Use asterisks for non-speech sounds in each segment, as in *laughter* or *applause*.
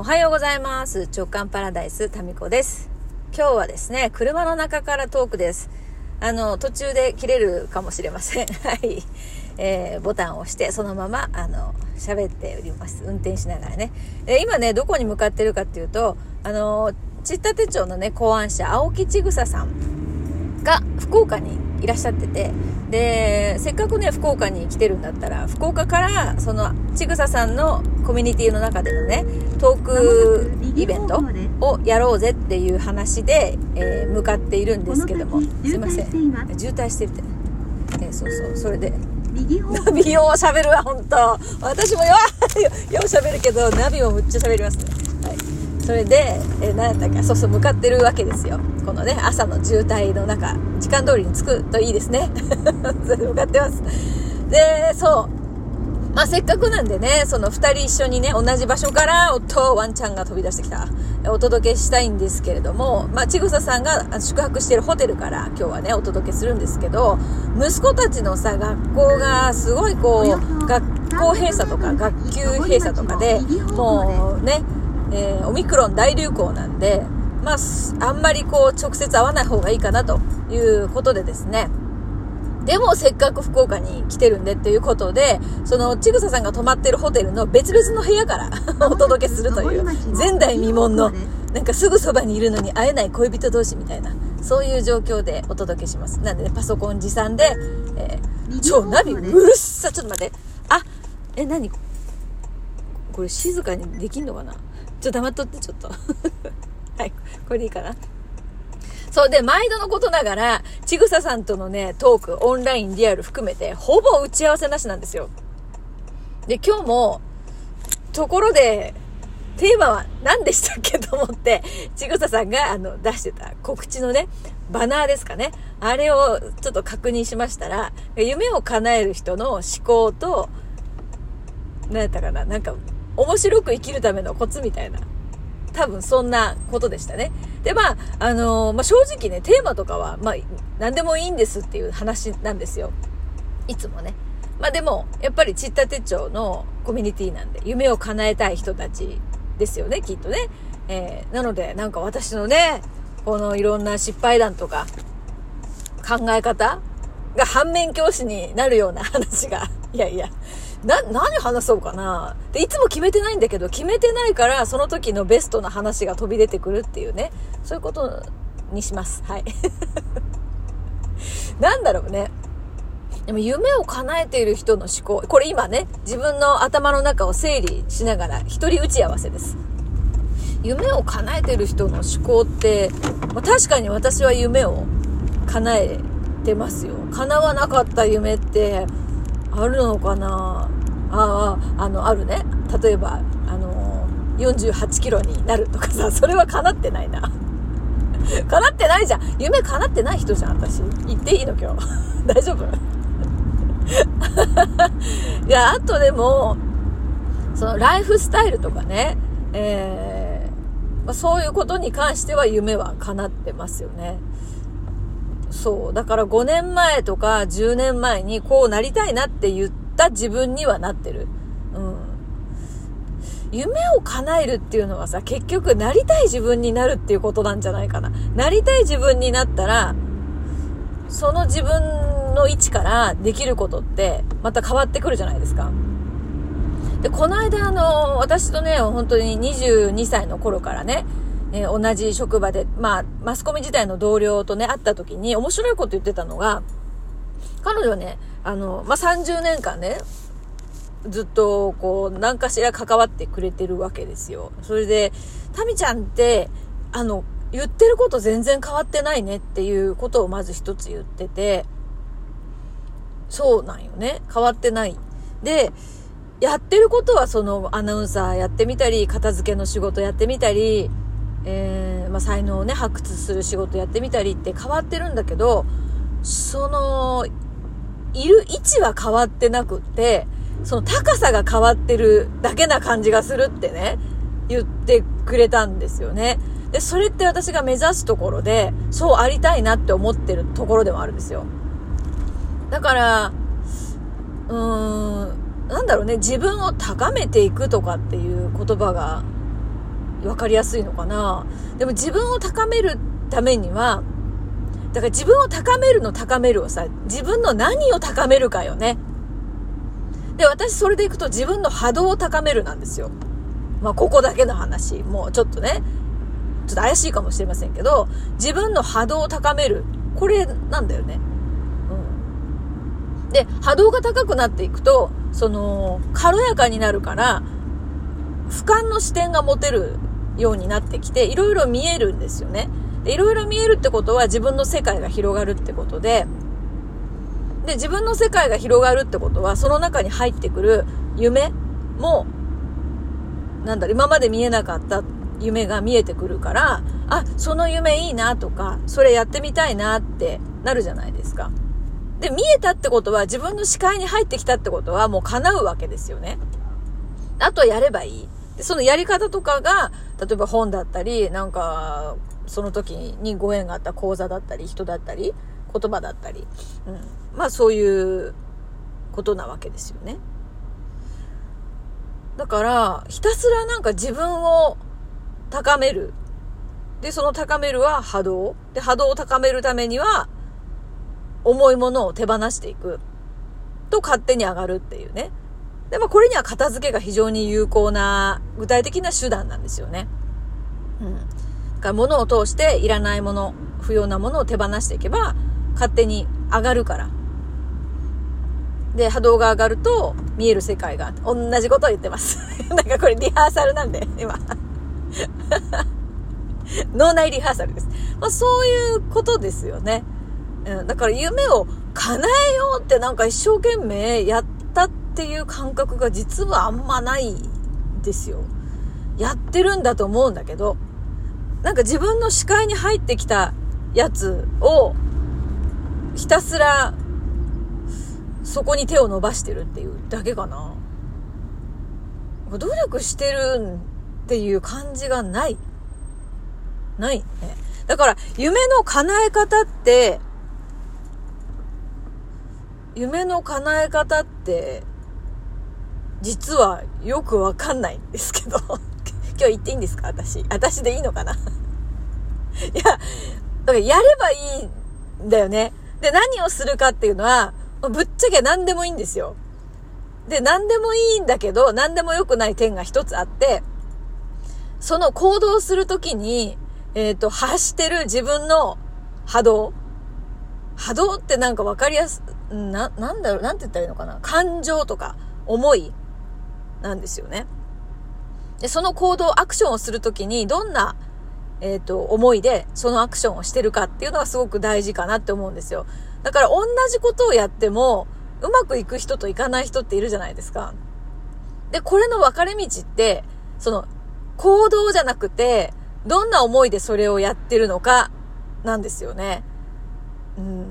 おはようございます。直感パラダイス、タミコです。今日はですね、車の中からトークです。あの、途中で切れるかもしれません。*laughs* はい。えーボタンを押して、そのまま、あの、喋っております。運転しながらね。えー今ね、どこに向かってるかっていうと、あの、ちった手帳のね、考案者、青木千草さんが福岡にいらっしゃっててでせっかくね福岡に来てるんだったら福岡からそのちぐささんのコミュニティの中でのねトークイベントをやろうぜっていう話で、えー向かっているんですけどもすいません。渋滞してるって、えーそうそうそれで。ナビを喋るわ本当。私もよ。よう喋るけどナビもむっちゃ喋りますね。はいそれで、えー何やったっけそうそう向かってるわけですよ。このね朝の渋滞の中時間通りに着くといいですね。*laughs* それで向かってます。でそう。まあ、せっかくなんでね、その二人一緒にね、同じ場所から、おっと、ワンちゃんが飛び出してきた。お届けしたいんですけれども、まあ、ちぐささんがあ宿泊しているホテルから今日はね、お届けするんですけど、息子たちのさ、学校がすごいこう、学校閉鎖とか学級閉鎖とかで、もうね、えーオミクロン大流行なんで、まあ、すあんまりこう、直接会わない方がいいかなということでですね、でもせっかく福岡に来てるんでっていうことで、そのちぐささんが泊まってるホテルの別々の部屋から *laughs* お届けするという前代未聞のなんかすぐそばにいるのに会えない恋人同士みたいなそういう状況でお届けします。なんでね、パソコン持参で、えー、超ナビうるっさ、ちょっと待って。あ、え、何？これ静かにできんのかな？ちょっと黙っとってちょっと。*laughs* はい、これでいいかなそうで、毎度のことながら、ちぐささんとのね、トーク、オンライン、リアル含めて、ほぼ打ち合わせなしなんですよ。で、今日も、ところで、テーマは何でしたっけと思って、ちぐささんが、あの、出してた告知のね、バナーですかね。あれをちょっと確認しましたら、夢を叶える人の思考と、何やったかななんか、面白く生きるためのコツみたいな。多分そんなことでしたね。で、まあ、あのーまあ、正直ね、テーマとかは、まあ、何でもいいんですっていう話なんですよ。いつもね。まあでも、やっぱりちった手帳のコミュニティなんで、夢を叶えたい人たちですよね、きっとね。えー、なので、なんか私のね、このいろんな失敗談とか、考え方が反面教師になるような話が、いやいや、な、何話そうかなで、いつも決めてないんだけど、決めてないから、その時のベストな話が飛び出てくるっていうね、そういうことにします。はい。*laughs* なんだろうね。でも夢を叶えている人の思考、これ今ね、自分の頭の中を整理しながら、一人打ち合わせです。夢を叶えている人の思考って、まあ確かに私は夢を叶えてますよ。叶わなかった夢ってあるのかな？ああ、あの、あるね。例えば、あの、48キロになるとかさ、*laughs* それは叶ってないな。*laughs* 叶ってないじゃん。夢叶ってない人じゃん、私。言っていいの今日。*laughs* 大丈夫？いや、あとでも、そのライフスタイルとかね、えーまあ、そういうことに関しては夢は叶ってますよね。そう。だから5年前とか10年前にこうなりたいなって言った自分にはなってる。うん。夢を叶えるっていうのはさ、結局なりたい自分になるっていうことなんじゃないかな。なりたい自分になったら、その自分の位置からできることってまた変わってくるじゃないですか。で、この間あの、私とね、本当に22歳の頃からね、えー同じ職場で、まあ、マスコミ時代の同僚とね、会った時に面白いこと言ってたのが、彼女はね、あの、まあ、30年間ね、ずっと、こう、何かしら関わってくれてるわけですよ。それで、タミちゃんって、あの、言ってること全然変わってないねっていうことをまず一つ言ってて、そうなんよね。変わってない。で、やってることはそのアナウンサーやってみたり、片付けの仕事やってみたり、えーまあ、才能をね、発掘する仕事やってみたりって変わってるんだけど、その、いる位置は変わってなくって、その高さが変わってるだけな感じがするってね、言ってくれたんですよね。で、それって私が目指すところで、そうありたいなって思ってるところでもあるんですよ。だから、うーん、なんだろうね、自分を高めていくとかっていう言葉が分かりやすいのかな。でも自分を高めるためには、だから自分を高めるの高めるをさ、自分の何を高めるかよね。で、私それでいくと自分の波動を高めるなんですよ。まあ、ここだけの話。もうちょっとね、ちょっと怪しいかもしれませんけど、自分の波動を高める。これなんだよね。で、波動が高くなっていくと、その、軽やかになるから、俯瞰の視点が持てるようになってきて、いろいろ見えるんですよね。で、いろいろ見えるってことは自分の世界が広がるってことで、で、自分の世界が広がるってことは、その中に入ってくる夢も、なんだろ、今まで見えなかった夢が見えてくるから、あ、その夢いいなとか、それやってみたいなってなるじゃないですか。で、見えたってことは、自分の視界に入ってきたってことは、もう叶うわけですよね。あとやればいい。で、そのやり方とかが、例えば本だったり、なんか、その時にご縁があった講座だったり、人だったり、言葉だったり、うん。まあそういうことなわけですよね。だから、ひたすらなんか自分を高める。で、その高めるは波動。で、波動を高めるためには、重いものを手放していく。と勝手に上がるっていうね。でもこれには片付けが非常に有効な、具体的な手段なんですよね。うん。だから物を通していらないもの、不要なものを手放していけば、勝手に上がるから。で、波動が上がると見える世界が、同じことを言ってます。*laughs* なんかこれリハーサルなんで、今。*laughs* 脳内リハーサルです。まあそういうことですよね。うん、だから夢を叶えようってなんか一生懸命やったっていう感覚が実はあんまないですよ。やってるんだと思うんだけど、なんか自分の視界に入ってきたやつをひたすらそこに手を伸ばしてるっていうだけかな。努力してるっていう感じがない。ないね。だから夢の叶え方って、夢の叶え方って、実はよくわかんないんですけど。*laughs* 今日言っていいんですか？私。私でいいのかな？*laughs* いや、だからやればいいんだよね。で、何をするかっていうのは、ぶっちゃけ何でもいいんですよ。で、何でもいいんだけど、何でも良くない点が一つあって、その行動するときに、えっ、ー、と、発してる自分の波動。波動ってなんかわかりやす、な、なんだろう、なんて言ったらいいのかな？感情とか、思い、なんですよね。で、その行動、アクションをするときに、どんな、えっ、ー、と、思いで、そのアクションをしてるかっていうのがすごく大事かなって思うんですよ。だから、同じことをやっても、うまくいく人といかない人っているじゃないですか。で、これの分かれ道って、その、行動じゃなくて、どんな思いでそれをやってるのか、なんですよね。うん。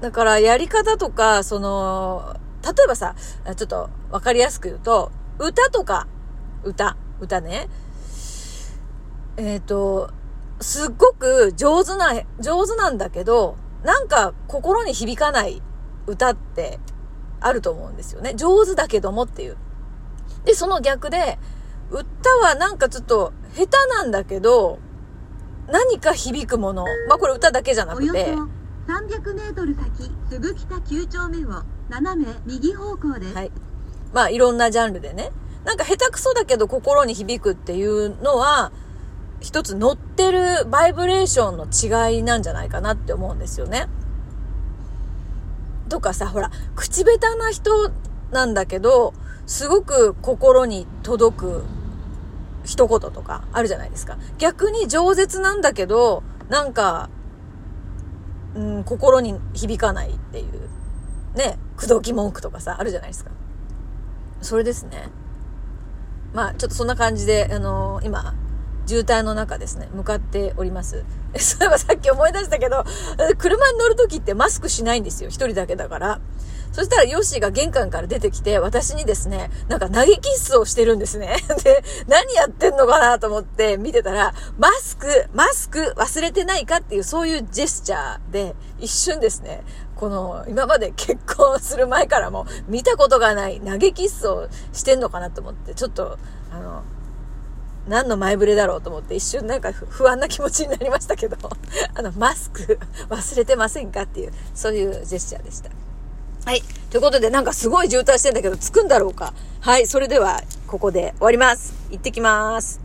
だから、やり方とか、その、例えばさ、ちょっと分かりやすく言うと、歌とか、歌、歌ね。えっ、ー、と、すっごく上手な、上手なんだけど、なんか心に響かない歌ってあると思うんですよね。上手だけどもっていう。で、その逆で、歌はなんかちょっと下手なんだけど、何か響くもの。まあこれ歌だけじゃなくて。300メートル先、すぐ北9丁目を斜め右方向です。はい。まあいろんなジャンルでね。なんか下手くそだけど心に響くっていうのは、一つ乗ってるバイブレーションの違いなんじゃないかなって思うんですよね。とかさ、ほら、口下手な人なんだけど、すごく心に届く一言とかあるじゃないですか。逆に饒舌なんだけど、なんか、うん、心に響かないっていう、ね、口説き文句とかさ、あるじゃないですか。それですね。まあ、ちょっとそんな感じで、あのー、今、渋滞の中ですね、向かっております。*laughs* そういえばさっき思い出したけど、車に乗るときってマスクしないんですよ。一人だけだから。そしたらヨッシーが玄関から出てきて、私にですね、なんか投げキッスをしてるんですね。*laughs* で、何やってんのかなと思って見てたら、マスク、マスク忘れてないかっていうそういうジェスチャーで、一瞬ですね、この、今まで結婚する前からも見たことがない投げキッスをしてんのかなと思って、ちょっと、あの、何の前触れだろうと思って一瞬なんか不安な気持ちになりましたけど、*laughs* あの、マスク忘れてませんかっていう、そういうジェスチャーでした。はい。ということで、なんかすごい渋滞してんだけど、着くんだろうか。はい。それでは、ここで終わります。行ってきます。